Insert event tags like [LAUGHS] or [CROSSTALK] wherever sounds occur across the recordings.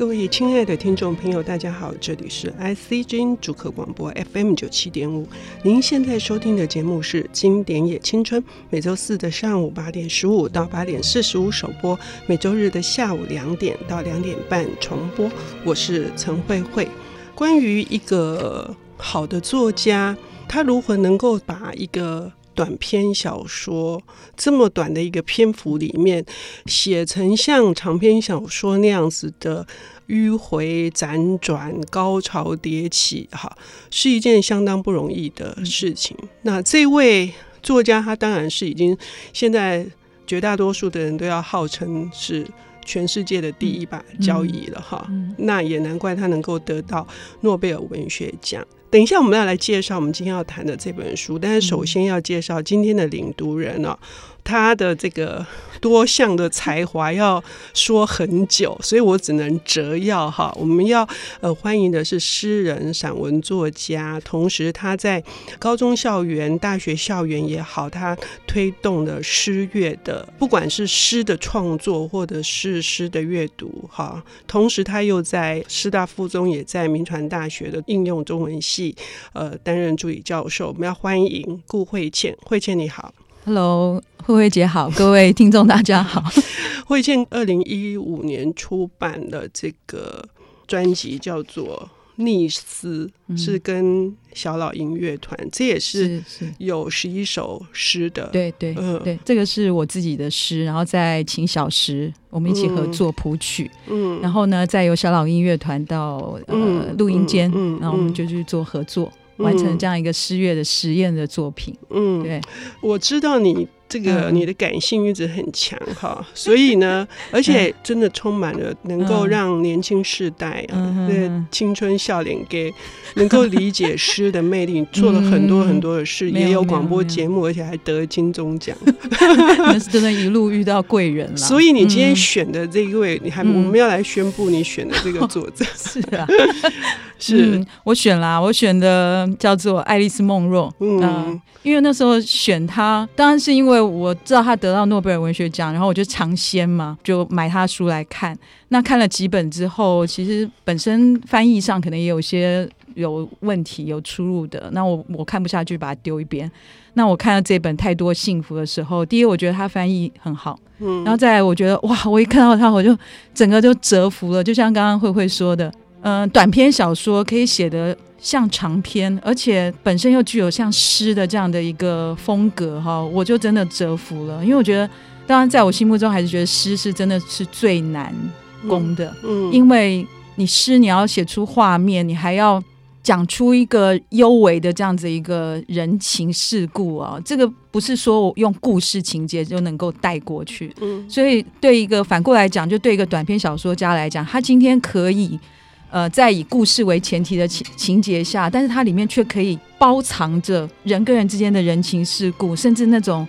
各位亲爱的听众朋友，大家好，这里是 ICG 主客广播 FM 九七点五。您现在收听的节目是《经典也青春》，每周四的上午八点十五到八点四十五首播，每周日的下午两点到两点半重播。我是陈慧慧。关于一个好的作家，他如何能够把一个短篇小说这么短的一个篇幅里面，写成像长篇小说那样子的迂回辗转、高潮迭起，哈，是一件相当不容易的事情。那这位作家，他当然是已经现在绝大多数的人都要号称是全世界的第一把交椅了，哈。那也难怪他能够得到诺贝尔文学奖。等一下，我们要来介绍我们今天要谈的这本书，但是首先要介绍今天的领读人哦。他的这个多项的才华要说很久，所以我只能折要哈。我们要呃欢迎的是诗人、散文作家，同时他在高中校园、大学校园也好，他推动的诗乐的，不管是诗的创作或者是诗的阅读哈。同时他又在师大附中，也在民传大学的应用中文系呃担任助理教授。我们要欢迎顾慧倩，慧倩你好。Hello，慧慧姐好，各位听众大家好。[LAUGHS] 慧倩二零一五年出版的这个专辑叫做《逆思》，嗯，是跟小老音乐团，这也是有十一首诗的。对对对，对，这个是我自己的诗，然后再请小石我们一起合作谱曲，嗯，然后呢，再由小老音乐团到呃录音间，嗯，然后我们就去做合作。完成这样一个诗乐的实验的作品。嗯，对，我知道你这个你的感性一直很强哈、嗯，所以呢，[LAUGHS] 而且真的充满了能够让年轻世代啊，那、嗯、青春笑脸给能够理解诗的魅力，做了很多很多的事，[LAUGHS] 嗯、也有广播节目，而且还得金钟奖，[LAUGHS] 真的一路遇到贵人了。所以你今天选的这一位，你还、嗯、我们要来宣布你选的这个作者、嗯、是啊。是、嗯、我选啦，我选的叫做爱丽丝梦若。嗯、呃，因为那时候选他，当然是因为我知道他得到诺贝尔文学奖，然后我就尝鲜嘛，就买他书来看。那看了几本之后，其实本身翻译上可能也有些有问题、有出入的。那我我看不下去，把它丢一边。那我看到这本《太多幸福》的时候，第一，我觉得他翻译很好，嗯，然后再来，我觉得哇，我一看到他，我就整个就折服了，就像刚刚慧慧说的。嗯、呃，短篇小说可以写得像长篇，而且本身又具有像诗的这样的一个风格哈，我就真的折服了。因为我觉得，当然在我心目中还是觉得诗是真的是最难攻的，嗯，嗯，因为你诗你要写出画面，你还要讲出一个幽微的这样子一个人情世故啊，这个不是说我用故事情节就能够带过去，嗯，所以对一个反过来讲，就对一个短篇小说家来讲，他今天可以。呃，在以故事为前提的情情节下，但是它里面却可以包藏着人跟人之间的人情世故，甚至那种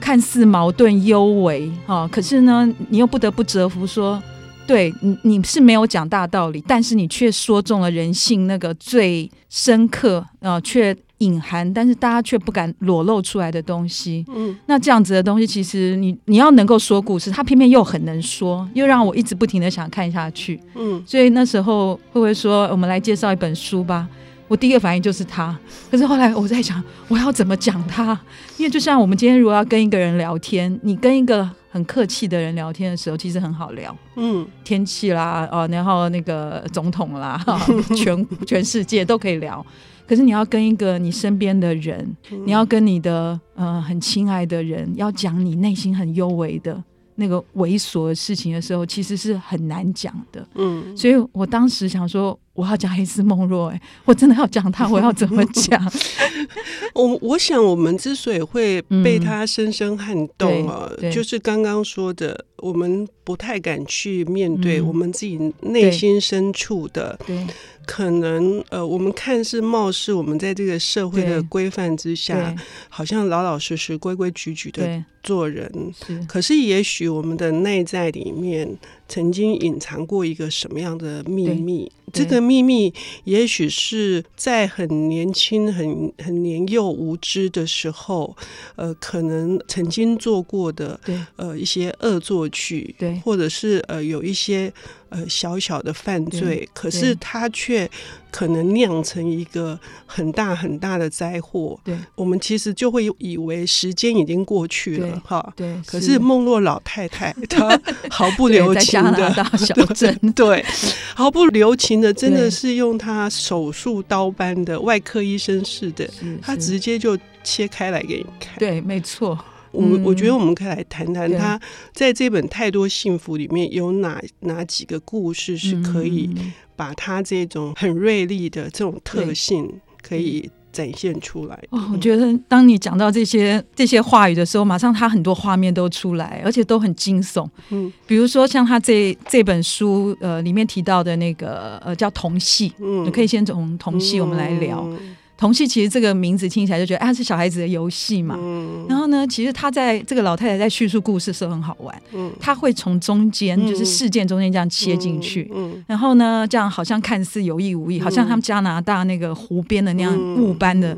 看似矛盾幽微啊，可是呢，你又不得不折服说，对你你是没有讲大道理，但是你却说中了人性那个最深刻啊，却。隐含，但是大家却不敢裸露出来的东西。嗯，那这样子的东西，其实你你要能够说故事，他偏偏又很能说，又让我一直不停的想看下去。嗯，所以那时候慧慧说，我们来介绍一本书吧。我第一个反应就是他，可是后来我在想，我要怎么讲他？因为就像我们今天如果要跟一个人聊天，你跟一个很客气的人聊天的时候，其实很好聊。嗯，天气啦，哦，然后那个总统啦，[LAUGHS] 全全世界都可以聊。可是你要跟一个你身边的人，嗯、你要跟你的呃很亲爱的人，要讲你内心很幽微的那个猥琐的事情的时候，其实是很难讲的。嗯，所以我当时想说，我要讲爱丽丝梦若，哎，[LAUGHS] 我真的要讲他，我要怎么讲？[LAUGHS] 我我想，我们之所以会被他深深撼动啊，嗯、就是刚刚说的，我们不太敢去面对我们自己内心深处的。可能呃，我们看似貌似我们在这个社会的规范之下，好像老老实实、规规矩矩的做人。是，可是也许我们的内在里面曾经隐藏过一个什么样的秘密？这个秘密也许是在很年轻、很很年幼、无知的时候，呃，可能曾经做过的呃一些恶作剧，对，或者是呃有一些。呃小小的犯罪，可是他却可能酿成一个很大很大的灾祸。对，我们其实就会以为时间已经过去了，哈。对，可是孟洛老太太 [LAUGHS] 她毫不留情的，大小镇 [LAUGHS] 对，毫不留情的，真的是用她手术刀般的外科医生似的，她直接就切开来给你看。对，没错。我我觉得我们可以来谈谈他在这本《太多幸福》里面有哪哪几个故事是可以把他这种很锐利的这种特性可以展现出来。哦，我觉得当你讲到这些这些话语的时候，马上他很多画面都出来，而且都很惊悚。嗯，比如说像他这这本书呃里面提到的那个呃叫童戏，嗯，你可以先从童戏我们来聊。童戏其实这个名字听起来就觉得，哎，是小孩子的游戏嘛。嗯、然后呢，其实他在这个老太太在叙述故事的时候很好玩。嗯，他会从中间，就是事件中间这样切进去。嗯，嗯然后呢，这样好像看似有意无意，嗯、好像他们加拿大那个湖边的那样雾般的。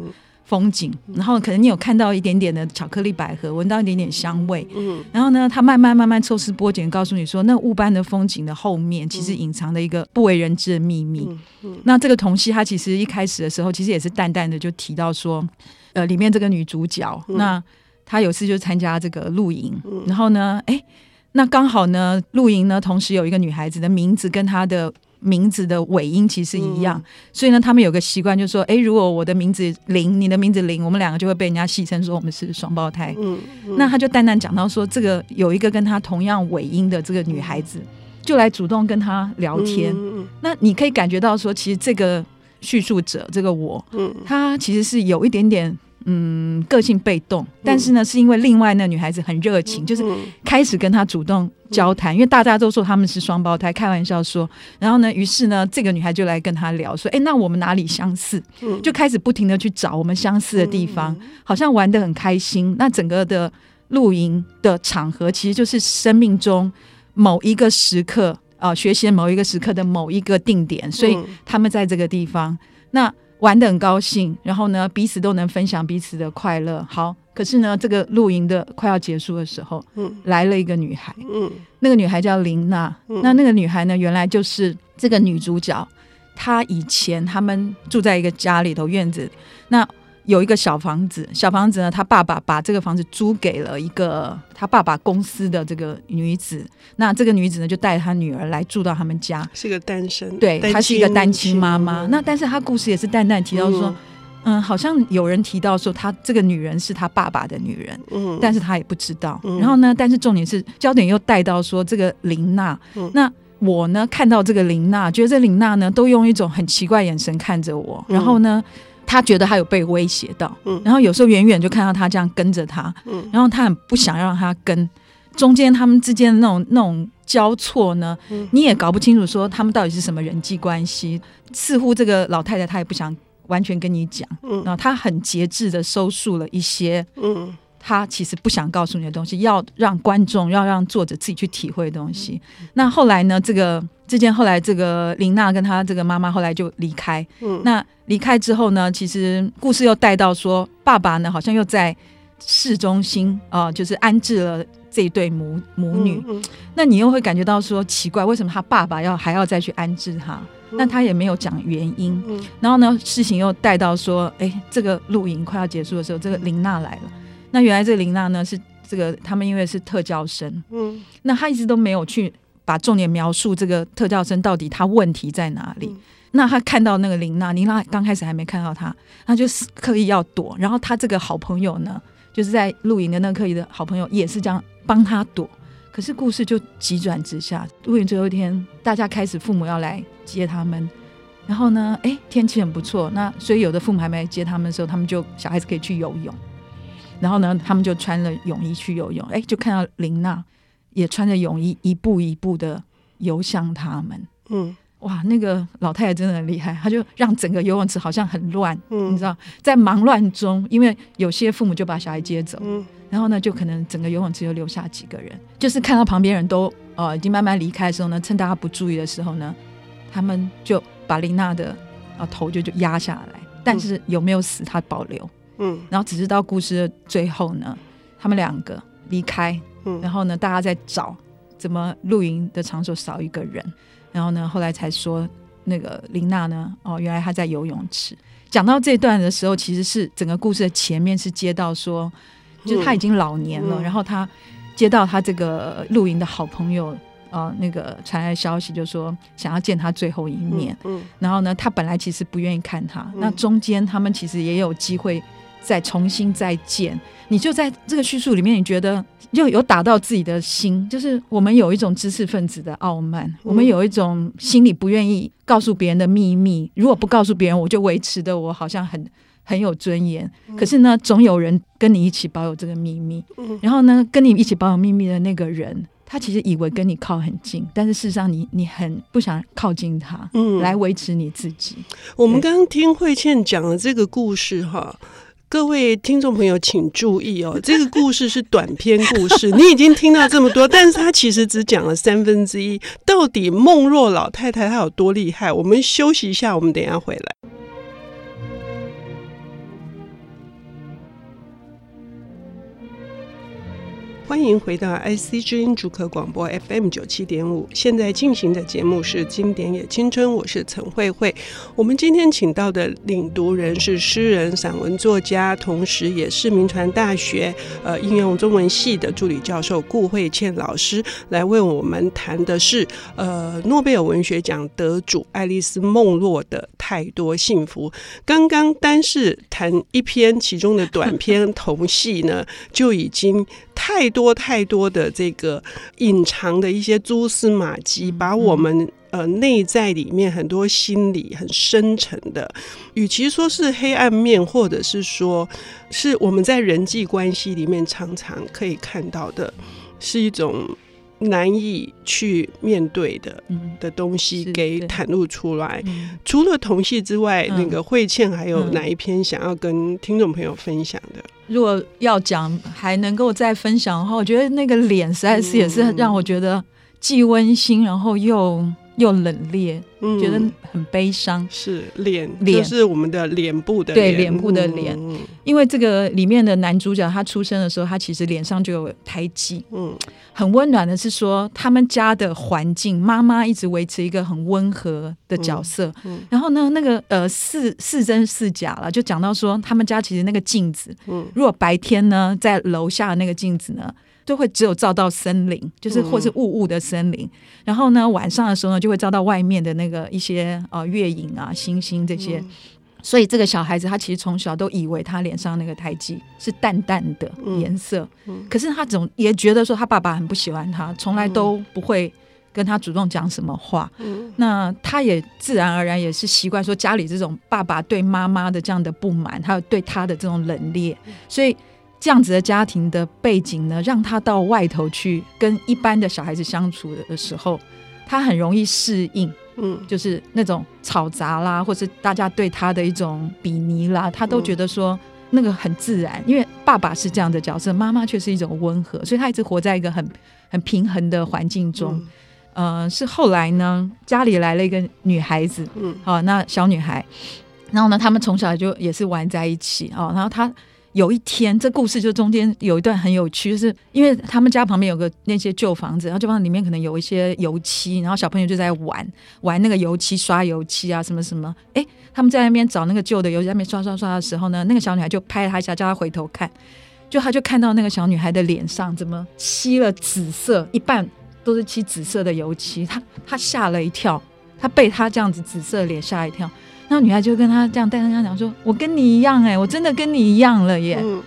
风景，然后可能你有看到一点点的巧克力百合，闻到一点点香味，嗯，然后呢，它慢慢慢慢抽丝剥茧，告诉你说，那雾般的风景的后面，其实隐藏的一个不为人知的秘密。嗯嗯、那这个童戏，它其实一开始的时候，其实也是淡淡的就提到说，呃，里面这个女主角，嗯、那她有次就参加这个露营，嗯、然后呢，哎，那刚好呢，露营呢，同时有一个女孩子的名字跟她的。名字的尾音其实一样，嗯、所以呢，他们有个习惯，就是说，哎，如果我的名字林，你的名字林，我们两个就会被人家戏称说我们是双胞胎。嗯嗯、那他就淡淡讲到说，这个有一个跟他同样尾音的这个女孩子，就来主动跟他聊天。嗯、那你可以感觉到说，其实这个叙述者，这个我，嗯、他其实是有一点点。嗯，个性被动，但是呢，是因为另外那女孩子很热情，嗯、就是开始跟他主动交谈，嗯、因为大家都说他们是双胞胎，开玩笑说。然后呢，于是呢，这个女孩就来跟他聊，说：“哎，那我们哪里相似？”嗯、就开始不停的去找我们相似的地方，嗯、好像玩的很开心。那整个的露营的场合，其实就是生命中某一个时刻啊、呃，学习某一个时刻的某一个定点，所以他们在这个地方。那玩的很高兴，然后呢，彼此都能分享彼此的快乐。好，可是呢，这个露营的快要结束的时候，嗯，来了一个女孩，嗯，那个女孩叫琳娜，嗯，那那个女孩呢，原来就是这个女主角，她以前他们住在一个家里头院子，那。有一个小房子，小房子呢，他爸爸把这个房子租给了一个他爸爸公司的这个女子。那这个女子呢，就带她女儿来住到他们家，是个单身，对，她是一个单亲妈妈。那但是她故事也是淡淡提到说，嗯，嗯，好像有人提到说，她这个女人是她爸爸的女人，嗯，但是她也不知道。嗯、然后呢，但是重点是焦点又带到说这个林娜，嗯、那我呢看到这个林娜，觉得这琳娜呢都用一种很奇怪眼神看着我，然后呢。嗯他觉得他有被威胁到，嗯，然后有时候远远就看到他这样跟着他，嗯，然后他很不想让他跟，中间他们之间的那种那种交错呢，嗯，你也搞不清楚说他们到底是什么人际关系，似乎这个老太太她也不想完全跟你讲，嗯，然后她很节制的收束了一些，嗯。他其实不想告诉你的东西，要让观众，要让作者自己去体会的东西。嗯、那后来呢？这个之间后来这个林娜跟她这个妈妈后来就离开。嗯，那离开之后呢？其实故事又带到说，爸爸呢好像又在市中心啊、呃，就是安置了这一对母母女。嗯嗯、那你又会感觉到说奇怪，为什么他爸爸要还要再去安置他？嗯、那他也没有讲原因。嗯，然后呢，事情又带到说，哎，这个露营快要结束的时候，这个林娜来了。那原来这个林娜呢是这个他们因为是特教生，嗯，那他一直都没有去把重点描述这个特教生到底他问题在哪里。嗯、那他看到那个琳娜，琳娜刚开始还没看到他，他就是刻意要躲。然后他这个好朋友呢，就是在露营的那个刻意的好朋友也是这样帮他躲。可是故事就急转直下，露营最后一天，大家开始父母要来接他们，然后呢，哎，天气很不错，那所以有的父母还没来接他们的时候，他们就小孩子可以去游泳。然后呢，他们就穿了泳衣去游泳，哎，就看到琳娜也穿着泳衣，一步一步的游向他们。嗯，哇，那个老太太真的很厉害，她就让整个游泳池好像很乱，嗯，你知道，在忙乱中，因为有些父母就把小孩接走，嗯，然后呢，就可能整个游泳池就留下几个人，就是看到旁边人都呃已经慢慢离开的时候呢，趁大家不注意的时候呢，他们就把琳娜的啊头就就压下来，但是有没有死，她保留。嗯，然后只是到故事的最后呢，他们两个离开，嗯，然后呢，大家在找怎么露营的场所少一个人，然后呢，后来才说那个林娜呢，哦，原来她在游泳池。讲到这段的时候，其实是整个故事的前面是接到说，就是他已经老年了，嗯、然后他接到他这个露营的好朋友。呃，那个传来消息，就说想要见他最后一面。嗯，嗯然后呢，他本来其实不愿意看他。嗯、那中间他们其实也有机会再重新再见。你就在这个叙述里面，你觉得又有打到自己的心，就是我们有一种知识分子的傲慢，嗯、我们有一种心里不愿意告诉别人的秘密。如果不告诉别人，我就维持的我好像很很有尊严。嗯、可是呢，总有人跟你一起保有这个秘密。嗯、然后呢，跟你一起保有秘密的那个人。他其实以为跟你靠很近，但是事实上你你很不想靠近他，嗯，来维持你自己。我们刚刚听慧倩讲的这个故事哈，各位听众朋友请注意哦，[LAUGHS] 这个故事是短篇故事，[LAUGHS] 你已经听到这么多，但是他其实只讲了三分之一。到底孟若老太太她有多厉害？我们休息一下，我们等一下回来。欢迎回到 IC 之音主客广播 FM 九七点五，现在进行的节目是《经典也青春》，我是陈慧慧。我们今天请到的领读人是诗人、散文作家，同时也是铭传大学呃应用中文系的助理教授顾慧倩老师，来为我们谈的是呃诺贝尔文学奖得主爱丽丝·梦洛的《太多幸福》。刚刚单是谈一篇其中的短篇童戏呢，就已经太多太多的这个隐藏的一些蛛丝马迹，把我们呃内在里面很多心理很深沉的，与其说是黑暗面，或者是说是我们在人际关系里面常常可以看到的，是一种。难以去面对的的东西给袒露出来。除了同戏之外，那个慧倩还有哪一篇想要跟听众朋友分享的？如果要讲还能够再分享的话，我觉得那个脸实在是也是让我觉得既温馨，然后又。又冷冽，嗯、觉得很悲伤。是脸，脸就是我们的脸部的脸，对脸部的脸。嗯、因为这个里面的男主角，他出生的时候，他其实脸上就有胎记。嗯，很温暖的是说，他们家的环境，妈妈一直维持一个很温和的角色。嗯嗯、然后呢，那个呃，是是真是假了，就讲到说，他们家其实那个镜子，嗯，如果白天呢，在楼下的那个镜子呢。就会只有照到森林，就是或是雾雾的森林。嗯、然后呢，晚上的时候呢，就会照到外面的那个一些呃月影啊、星星这些。嗯、所以这个小孩子他其实从小都以为他脸上那个胎记是淡淡的颜色。嗯嗯、可是他总也觉得说他爸爸很不喜欢他，从来都不会跟他主动讲什么话。嗯、那他也自然而然也是习惯说家里这种爸爸对妈妈的这样的不满，还有对他的这种冷冽，所以。这样子的家庭的背景呢，让他到外头去跟一般的小孩子相处的时候，他很容易适应，嗯，就是那种吵杂啦，或是大家对他的一种比拟啦，他都觉得说那个很自然，因为爸爸是这样的角色，妈妈却是一种温和，所以他一直活在一个很很平衡的环境中。嗯、呃，是后来呢，家里来了一个女孩子，嗯，好，那小女孩，然后呢，他们从小就也是玩在一起哦，然后他。有一天，这故事就中间有一段很有趣，就是因为他们家旁边有个那些旧房子，然后旧房子里面可能有一些油漆，然后小朋友就在玩玩那个油漆刷油漆啊什么什么。哎，他们在那边找那个旧的油漆，在那边刷刷刷的时候呢，那个小女孩就拍他一下，叫他回头看，就他就看到那个小女孩的脸上怎么漆了紫色，一半都是漆紫色的油漆，他他吓了一跳，他被他这样子紫色的脸吓一跳。那女孩就跟他这样，带着他讲说：“我跟你一样，哎，我真的跟你一样了耶。嗯”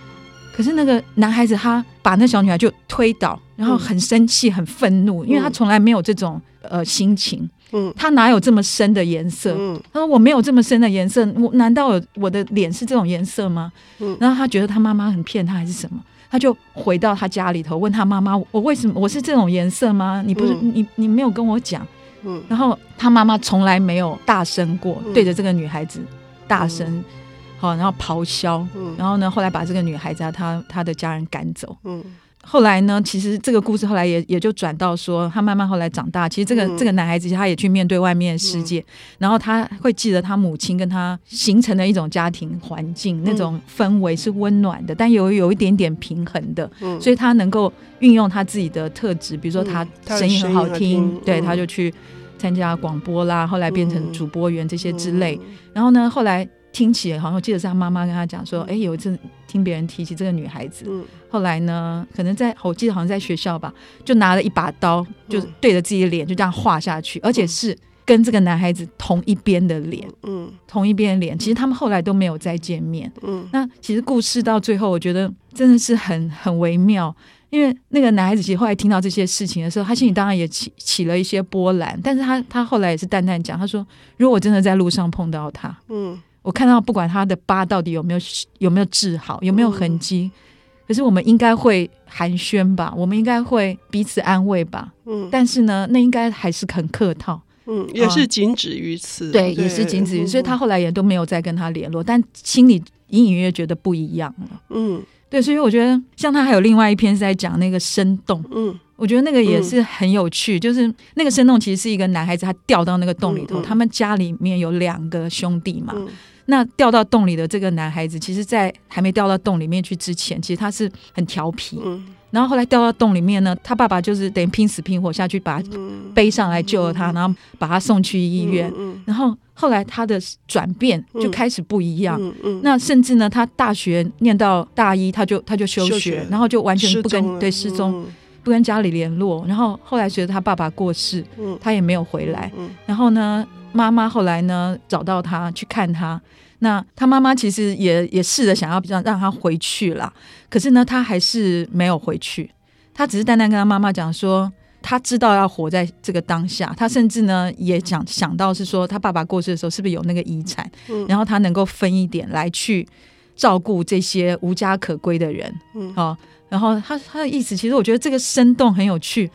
可是那个男孩子他把那小女孩就推倒，然后很生气、很愤怒，因为他从来没有这种呃心情。嗯，他哪有这么深的颜色？嗯，他说：“我没有这么深的颜色，我难道我我的脸是这种颜色吗？”嗯，然后他觉得他妈妈很骗他还是什么，他就回到他家里头问他妈妈：“我为什么我是这种颜色吗？你不是你你没有跟我讲。”嗯，然后他妈妈从来没有大声过，对着这个女孩子大声，好，然后咆哮，然后呢，后来把这个女孩子啊，她她的家人赶走。嗯，后来呢，其实这个故事后来也也就转到说，他慢慢后来长大，其实这个这个男孩子他也去面对外面的世界，然后他会记得他母亲跟他形成的一种家庭环境，那种氛围是温暖的，但有有一点点平衡的，所以他能够运用他自己的特质，比如说他声音很好听，对，他就去。参加广播啦，后来变成主播员这些之类。然后呢，后来听起来好像我记得是他妈妈跟他讲说，哎，有一次听别人提起这个女孩子，后来呢，可能在我记得好像在学校吧，就拿了一把刀，就对着自己的脸就这样划下去，而且是。跟这个男孩子同一边的脸，嗯，同一边的脸，其实他们后来都没有再见面，嗯，那其实故事到最后，我觉得真的是很很微妙，因为那个男孩子其实后来听到这些事情的时候，他心里当然也起起了一些波澜，但是他他后来也是淡淡讲，他说，如果我真的在路上碰到他，嗯，我看到不管他的疤到底有没有有没有治好，有没有痕迹，可是我们应该会寒暄吧，我们应该会彼此安慰吧，嗯，但是呢，那应该还是很客套。嗯，也是仅止于此。对，对，也是仅止于此，所以他后来也都没有再跟他联络，但心里隐隐约约觉得不一样了。嗯，对，所以我觉得像他还有另外一篇是在讲那个生动。嗯，我觉得那个也是很有趣，就是那个生动其实是一个男孩子，他掉到那个洞里头，他们家里面有两个兄弟嘛。那掉到洞里的这个男孩子，其实，在还没掉到洞里面去之前，其实他是很调皮。然后后来掉到洞里面呢，他爸爸就是等于拼死拼活下去把他背上来救了他，然后把他送去医院。然后后来他的转变就开始不一样。那甚至呢，他大学念到大一，他就他就休学，然后就完全不跟对失踪，不跟家里联络。然后后来随着他爸爸过世，他也没有回来。然后呢，妈妈后来呢找到他去看他。那他妈妈其实也也试着想要让让他回去了，可是呢，他还是没有回去。他只是单单跟他妈妈讲说，他知道要活在这个当下。他甚至呢也想想到是说，他爸爸过世的时候是不是有那个遗产，然后他能够分一点来去照顾这些无家可归的人。嗯，好，然后他他的意思，其实我觉得这个生动很有趣。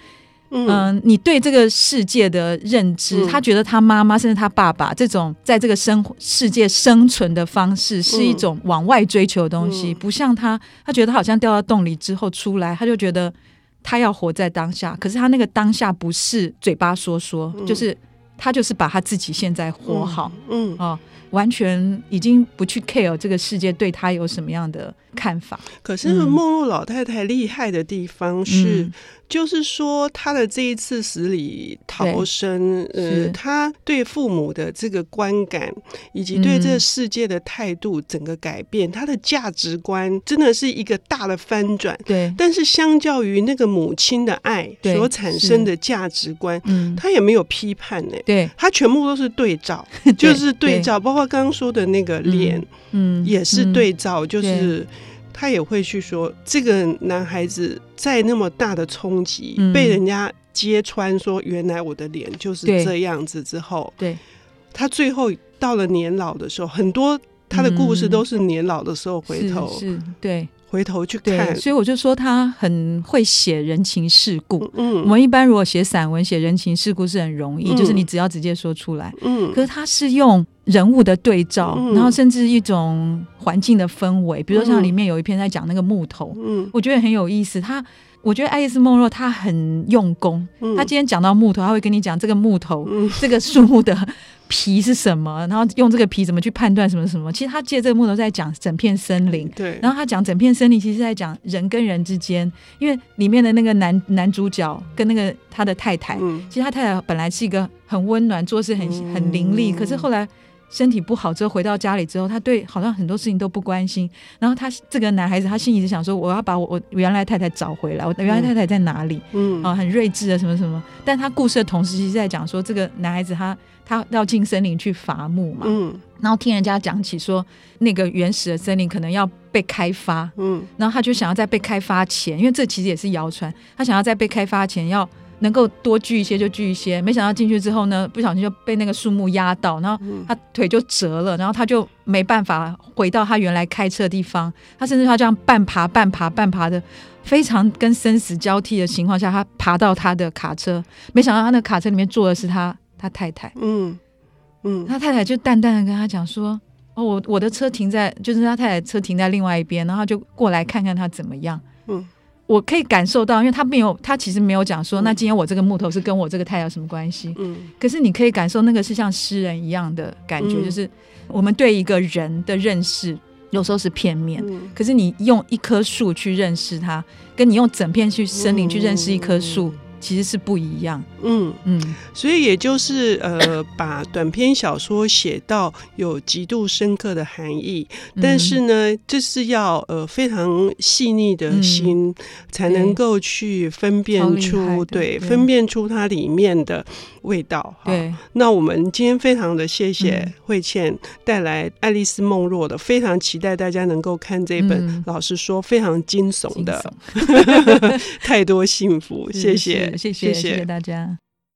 嗯、呃，你对这个世界的认知，嗯、他觉得他妈妈甚至他爸爸这种在这个生世界生存的方式，是一种往外追求的东西，嗯、不像他，他觉得他好像掉到洞里之后出来，他就觉得他要活在当下，可是他那个当下不是嘴巴说说，嗯、就是他就是把他自己现在活好，嗯，嗯哦，完全已经不去 care 这个世界对他有什么样的看法。可是梦露老太太厉害的地方是。嗯就是说，她的这一次死里逃生，呃，她对父母的这个观感，以及对这个世界的态度，整个改变，她的价值观真的是一个大的翻转。对，但是相较于那个母亲的爱所产生的价值观，她也没有批判呢。对，他全部都是对照，[LAUGHS] 就是对照，包括刚刚说的那个脸，嗯，也是对照，就是。他也会去说，这个男孩子在那么大的冲击，嗯、被人家揭穿说原来我的脸就是这样子之后，对，他最后到了年老的时候，很多他的故事都是年老的时候回头，对。回头去看，所以我就说他很会写人情世故。嗯，我们一般如果写散文、写人情世故是很容易，嗯、就是你只要直接说出来。嗯，可是他是用人物的对照，嗯、然后甚至一种环境的氛围，比如说像里面有一篇在讲那个木头，嗯，我觉得很有意思。他，我觉得爱丽丝梦若她很用功。嗯，他今天讲到木头，他会跟你讲这个木头，嗯、这个树木的。皮是什么？然后用这个皮怎么去判断什么什么？其实他借这个木头在讲整片森林。对。然后他讲整片森林，其实在讲人跟人之间，因为里面的那个男男主角跟那个他的太太，嗯、其实他太太本来是一个很温暖、做事很很伶俐，嗯、可是后来身体不好之后回到家里之后，他对好像很多事情都不关心。然后他这个男孩子，他心里就想说：我要把我我原来太太找回来。我原来太太在哪里？嗯。啊，很睿智的什么什么。但他故事的同时，其实在讲说这个男孩子他。他要进森林去伐木嘛，嗯，然后听人家讲起说，那个原始的森林可能要被开发，嗯，然后他就想要在被开发前，因为这其实也是谣传，他想要在被开发前要能够多锯一些就锯一些，没想到进去之后呢，不小心就被那个树木压到，然后他腿就折了，然后他就没办法回到他原来开车的地方，他甚至他这样半爬半爬半爬的，非常跟生死交替的情况下，他爬到他的卡车，没想到他那卡车里面坐的是他。他太太，嗯嗯，他太太就淡淡的跟他讲说：“哦，我我的车停在，就是他太太车停在另外一边，然后就过来看看他怎么样。”嗯，我可以感受到，因为他没有，他其实没有讲说，那今天我这个木头是跟我这个太太有什么关系？嗯，可是你可以感受那个是像诗人一样的感觉，就是我们对一个人的认识有时候是片面，可是你用一棵树去认识它，跟你用整片去森林去认识一棵树。其实是不一样。嗯嗯，所以也就是呃，[COUGHS] 把短篇小说写到有极度深刻的含义，嗯、但是呢，这是要呃非常细腻的心、嗯、才能够去分辨出，对，对，分辨出它里面的味道。对，那我们今天非常的谢谢慧倩带来《爱丽丝梦若》的，非常期待大家能够看这本。嗯、老实说，非常惊悚的，悚 [LAUGHS] 太多幸福。[LAUGHS] 谢谢，谢谢，谢谢大家。